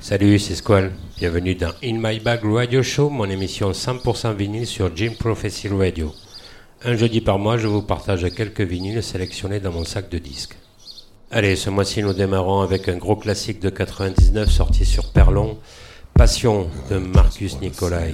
Salut, c'est Squall. Bienvenue dans In My Bag Radio Show, mon émission 100% vinyle sur Jim Prophecy Radio. Un jeudi par mois, je vous partage quelques vinyles sélectionnés dans mon sac de disques. Allez, ce mois-ci, nous démarrons avec un gros classique de 99 sorti sur Perlon, Passion de Marcus Nicolai.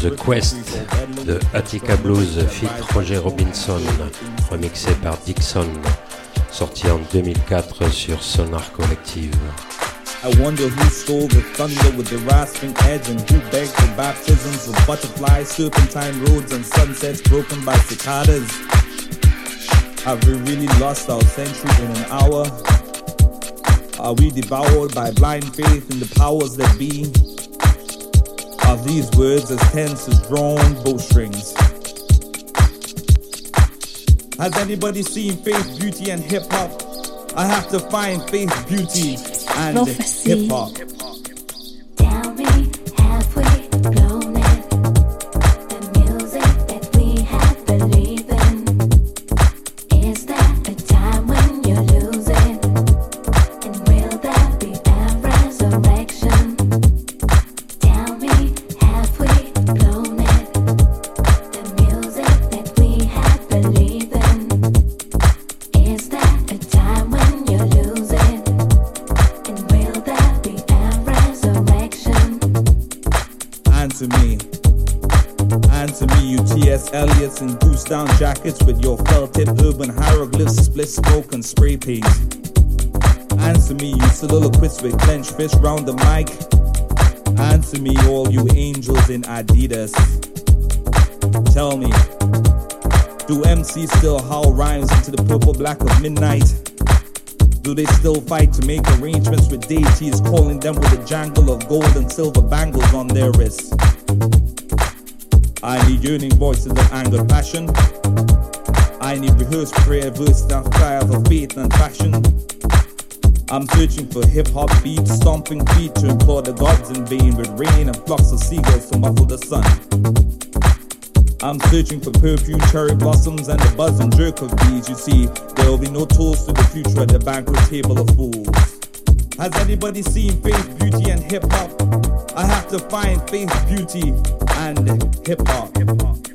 The Quest de Attica Blues feat Roger Robinson, remixé par Dixon, sorti en 2004 sur Sonar Collective. I wonder who stole the thunder with the rasping edge and who begged for baptisms of butterflies, serpentine roads and sunsets broken by cicadas. Have we really lost our century in an hour? Are we devoured by blind faith in the powers that be? Are these words as tense as drawn bowstrings? Has anybody seen faith, beauty, and hip hop? I have to find faith, beauty, and hip hop. Jackets with your felt tip urban hieroglyphs, split smoke and spray paint. Answer me, you soliloquists with clenched fists round the mic. Answer me, all you angels in Adidas. Tell me, do MCs still howl rhymes into the purple black of midnight? Do they still fight to make arrangements with deities, calling them with a jangle of gold and silver bangles on their wrists? I need yearning voices of anger, passion. I need rehearsed prayer, verse and cries of faith and passion. I'm searching for hip hop beats, stomping feet to implore the gods in vain with rain and flocks of seagulls to muffle the sun. I'm searching for perfume, cherry blossoms, and the buzz and jerk of bees. You see, there'll be no tools to the future at the banquet table of fools. Has anybody seen faith, beauty, and hip hop? I have to find faith, beauty, and hip hop.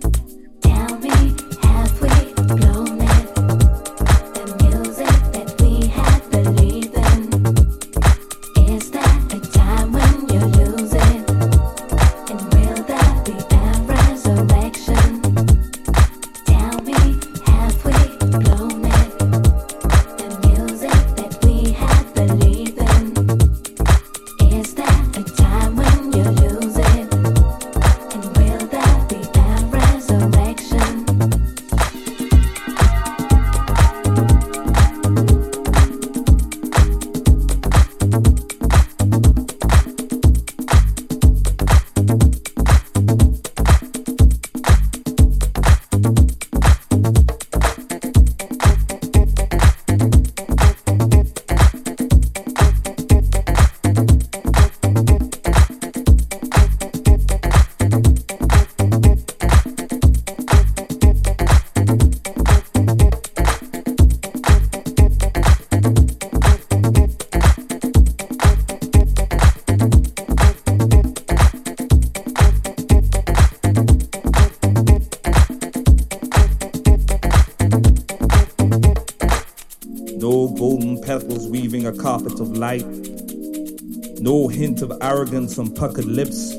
Of arrogance on puckered lips.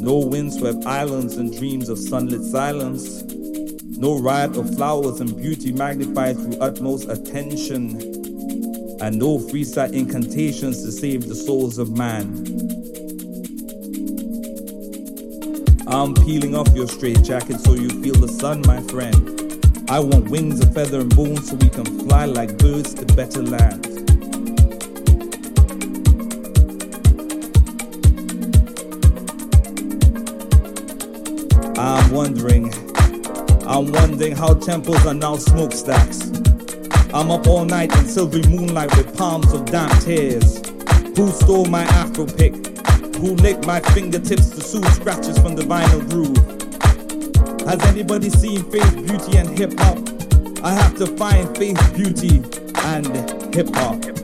No windswept islands and dreams of sunlit silence. no riot of flowers and beauty magnified through utmost attention, and no freestyle incantations to save the souls of man. I'm peeling off your straitjacket so you feel the sun, my friend. I want wings of feather and bone so we can fly like birds to better lands. Wondering, I'm wondering how temples are now smokestacks. I'm up all night in silvery moonlight with palms of damp tears. Who stole my afro pick? Who licked my fingertips to soothe scratches from the vinyl groove? Has anybody seen faith, beauty, and hip hop? I have to find faith, beauty, and hip hop.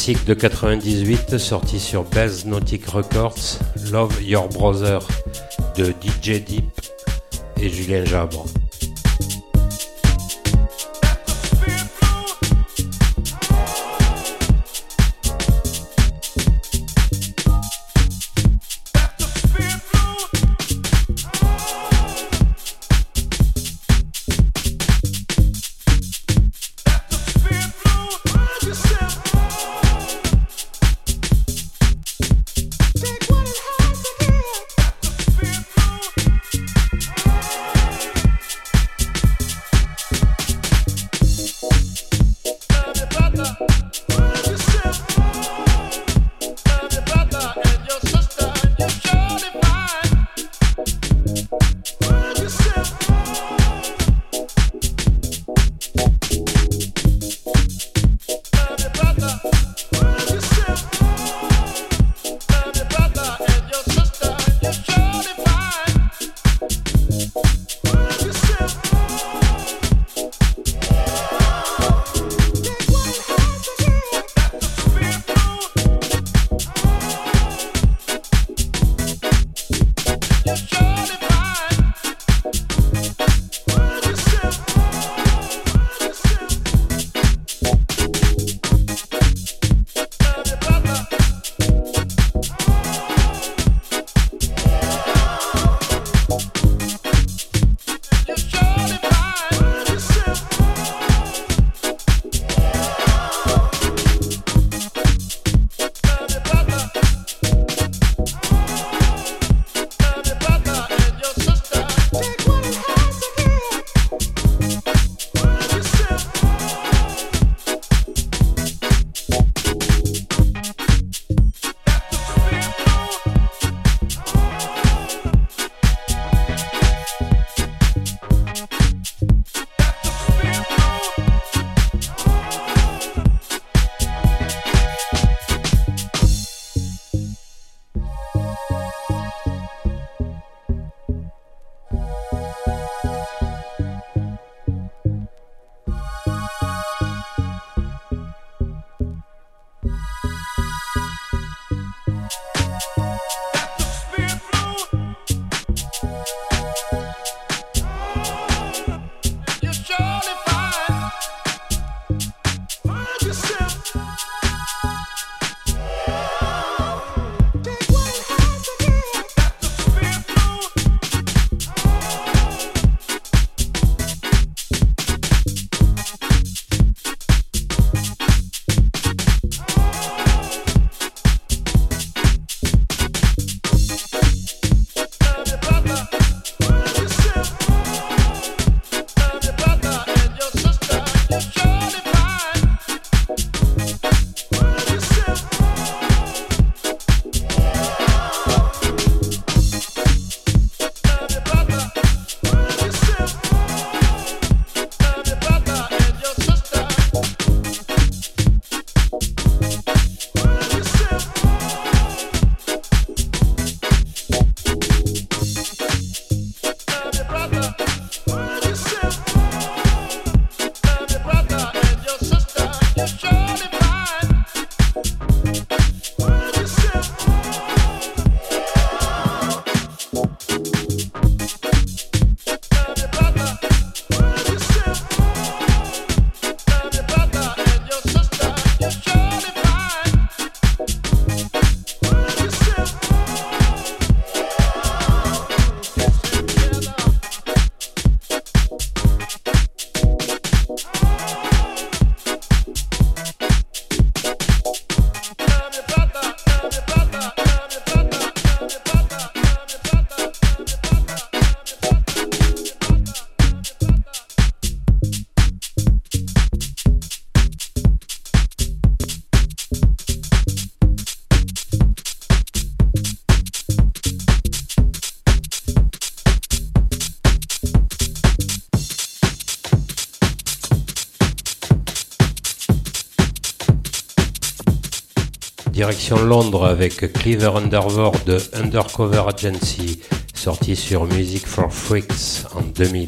Classique de 98 sorti sur Bells Nautic Records, Love Your Brother de DJ Deep et Julien Jabre. Londres avec Cleaver Underwood de Undercover Agency, sorti sur Music for Freaks en 2000.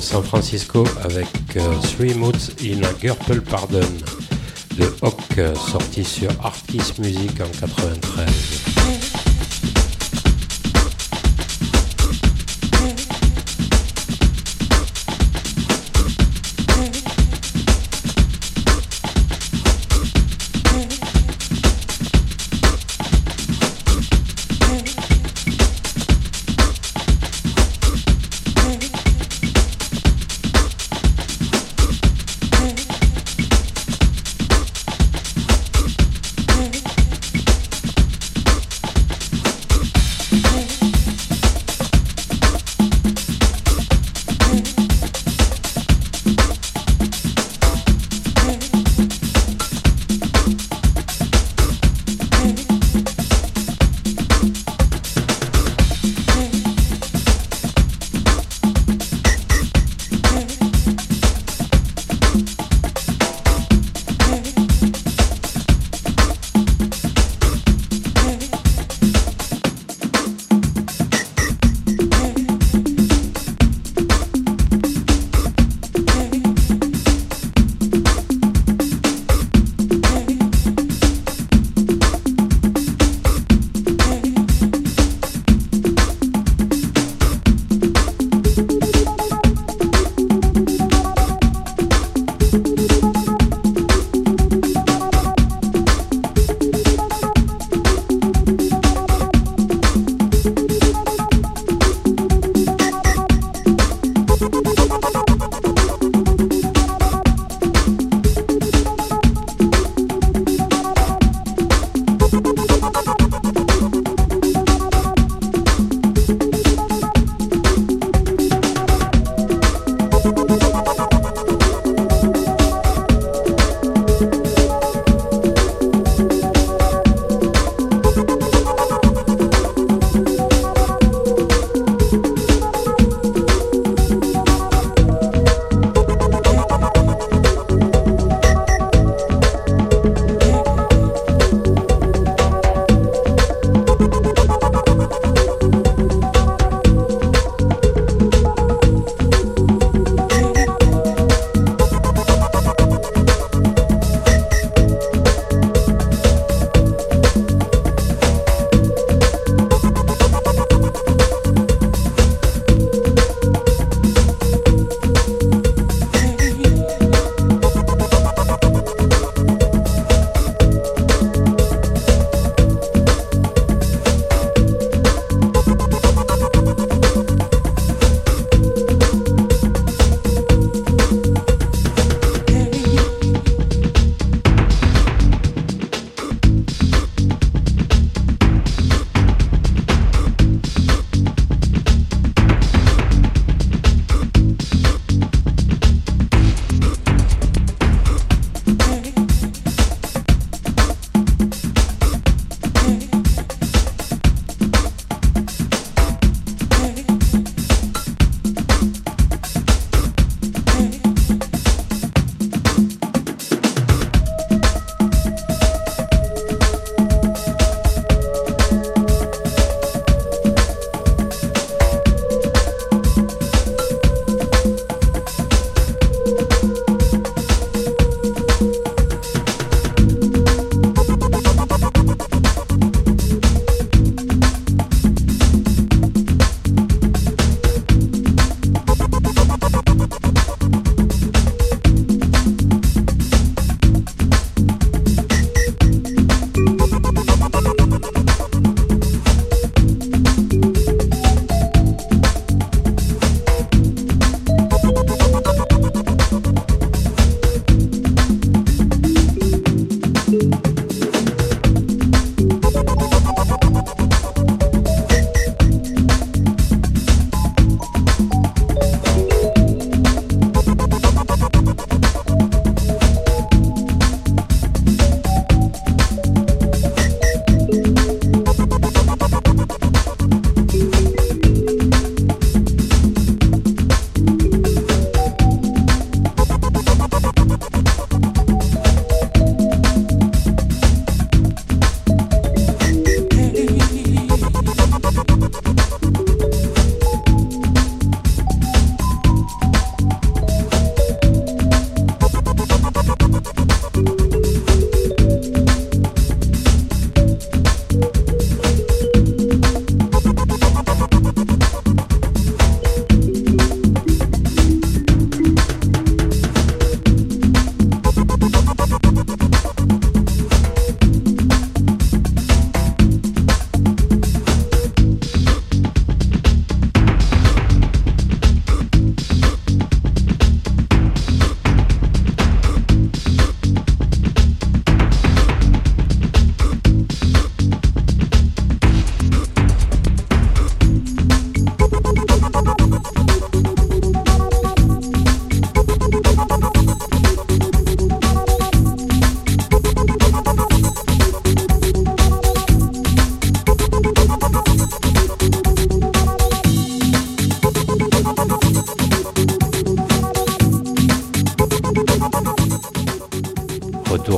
San Francisco avec euh, Three Moods in a Gurple Pardon de Hawk sorti sur Artist Music en 93.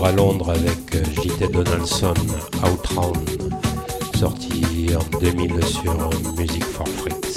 À Londres avec euh, J.T. Donaldson, Outround, sorti en 2000 sur Music for Freaks.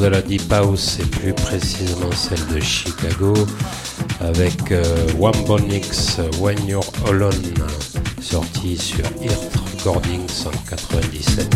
De la Deep House et plus précisément celle de Chicago avec euh, Wambonix When You're Alone sorti sur Earth Recordings en 97.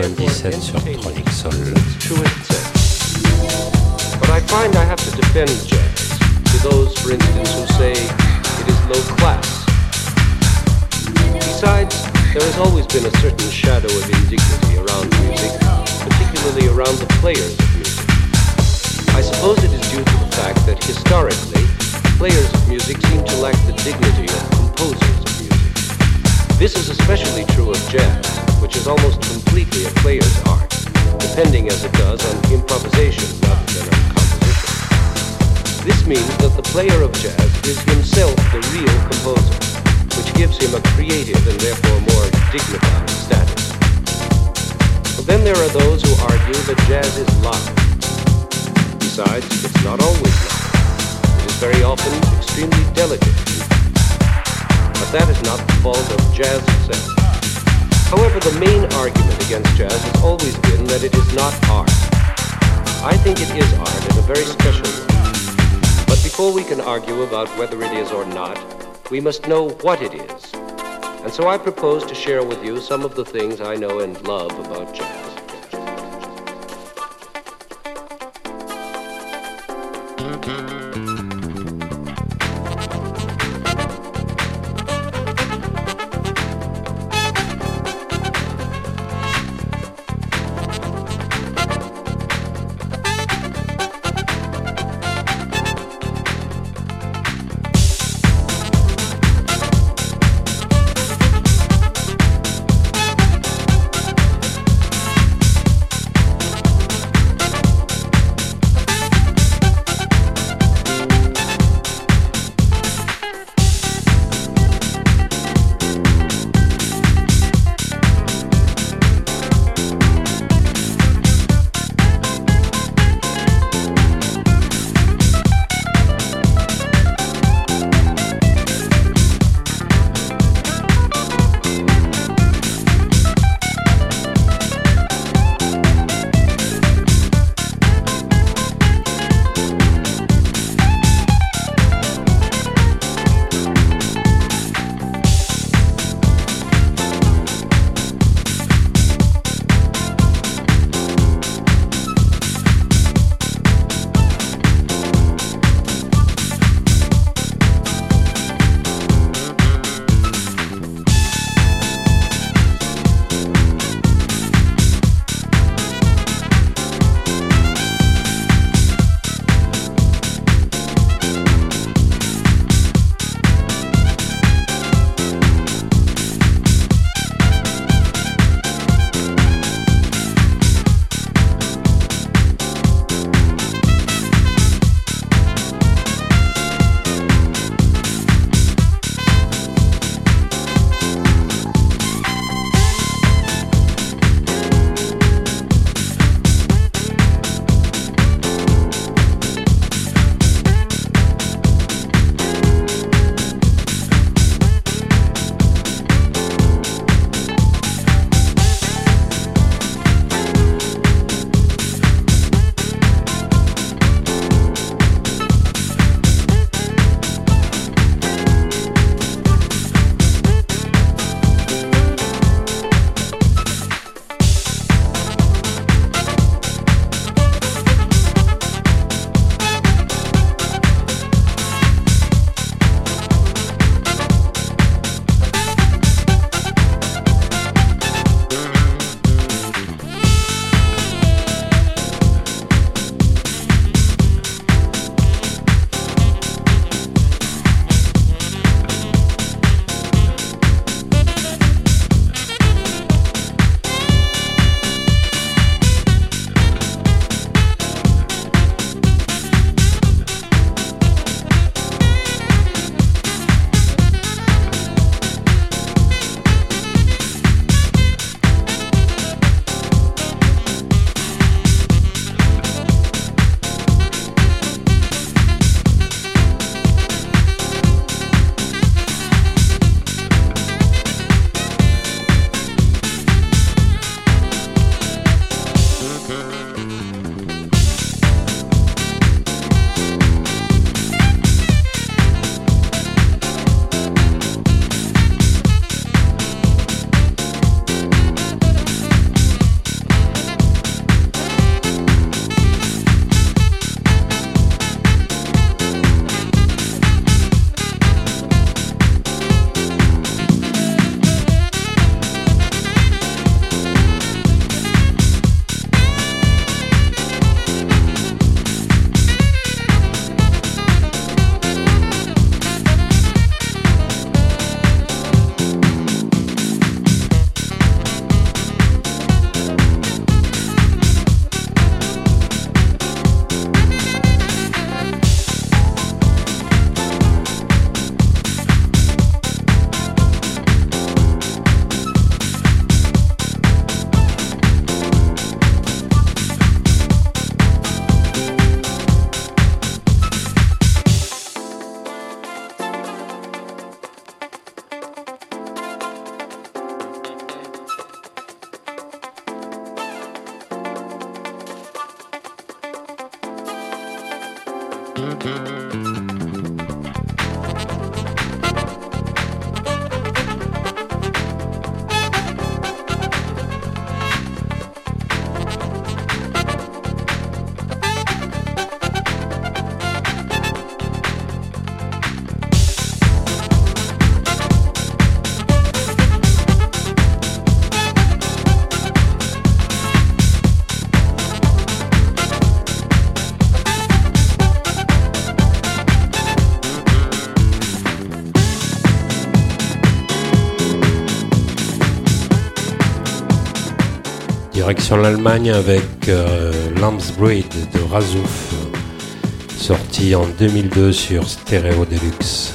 97 sur Tronic Soul. But I find I have to defend jazz to those, for instance, who say it is low class. Besides, there has always been a certain shadow of indignity around music, particularly around the players of music. I suppose it is due to the fact that historically, players of music seem to lack the dignity of composers of music. This is especially true of jazz, which is almost completely a player's art, depending as it does on improvisation rather than on composition. This means that the player of jazz is himself the real composer, which gives him a creative and therefore more dignified status. But then there are those who argue that jazz is loud. Besides, it's not always loud. It is very often extremely delicate. But that is not the fault of jazz itself. However, the main argument against jazz has always been that it is not art. I think it is art in a very special way. But before we can argue about whether it is or not, we must know what it is. And so I propose to share with you some of the things I know and love about jazz. Direction l'Allemagne avec euh, Breed de Razouf, sorti en 2002 sur Stereo Deluxe.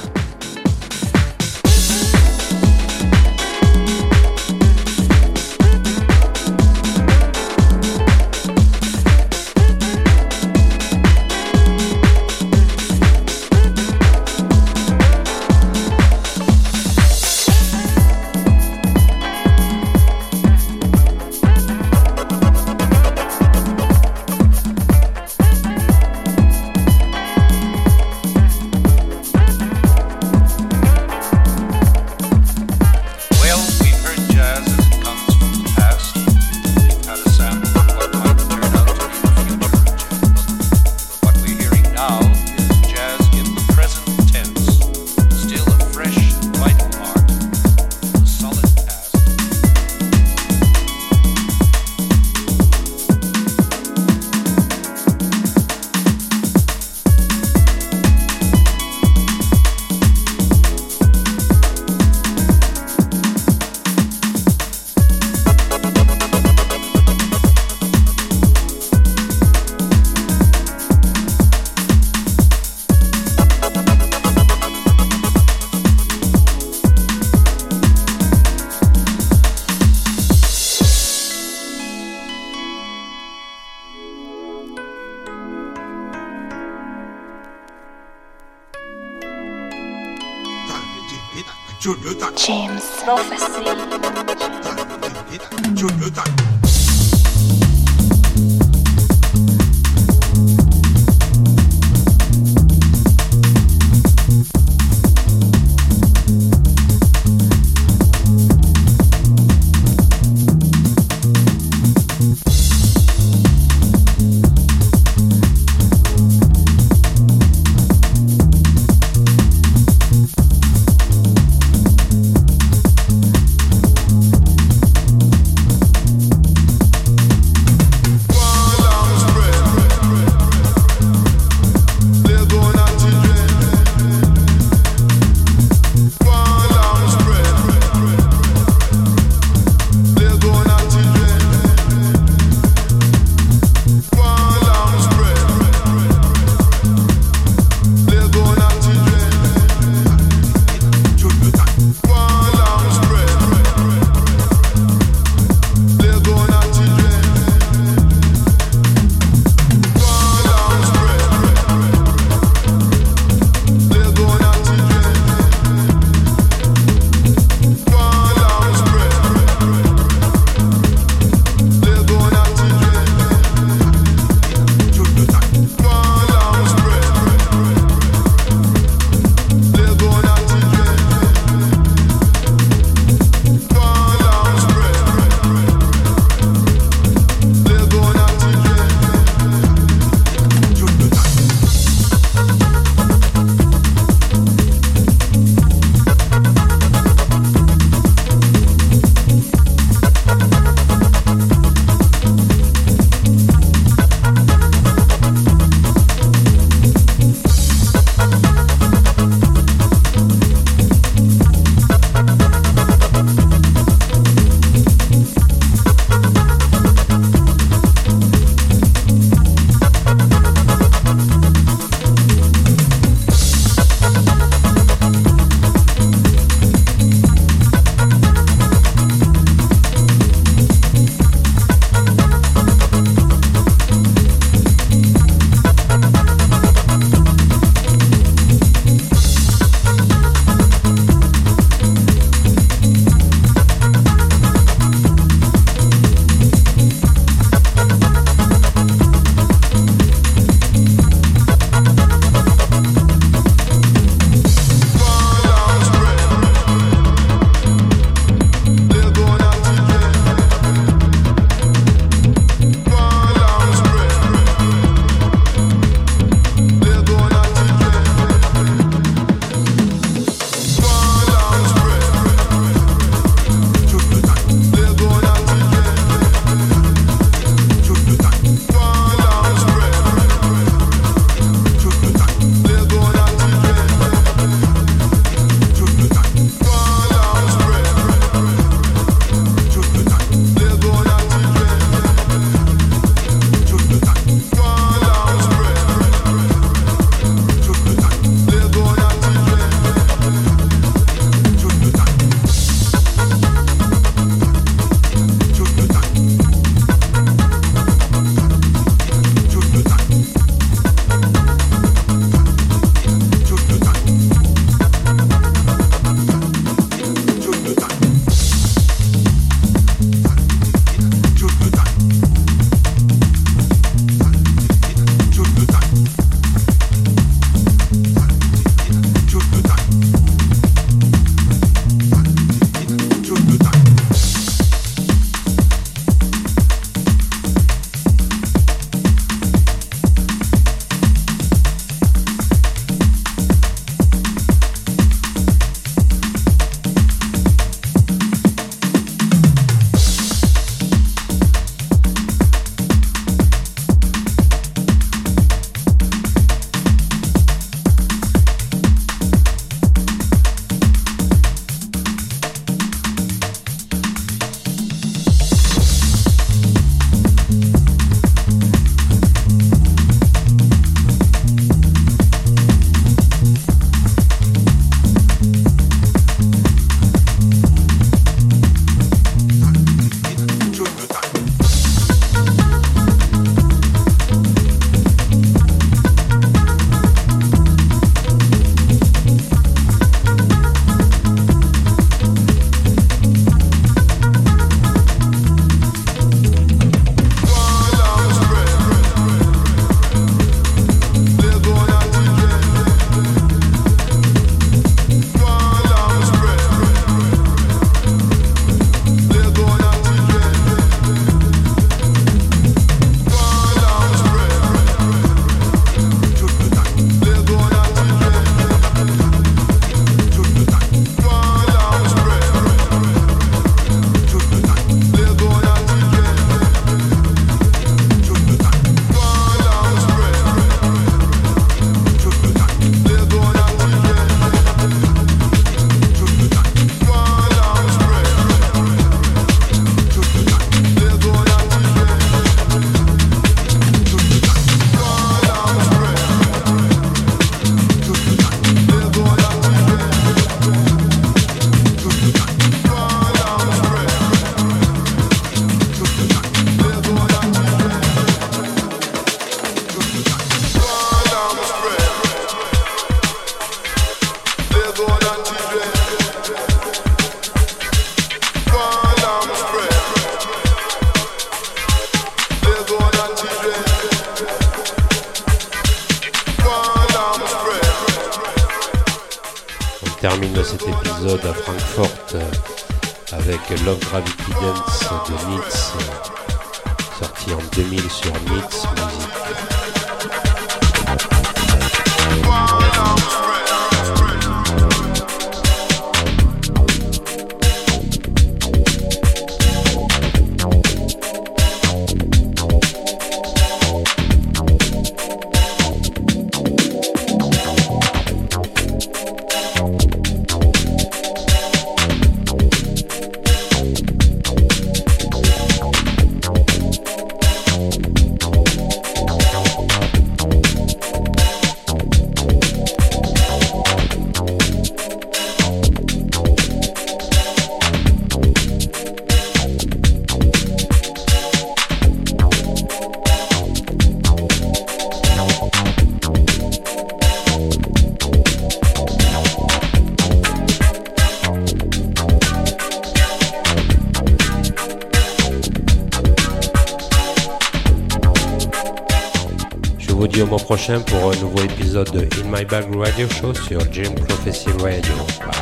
Pour un nouveau épisode de In My Bag Radio Show sur Jim Prophecy Radio.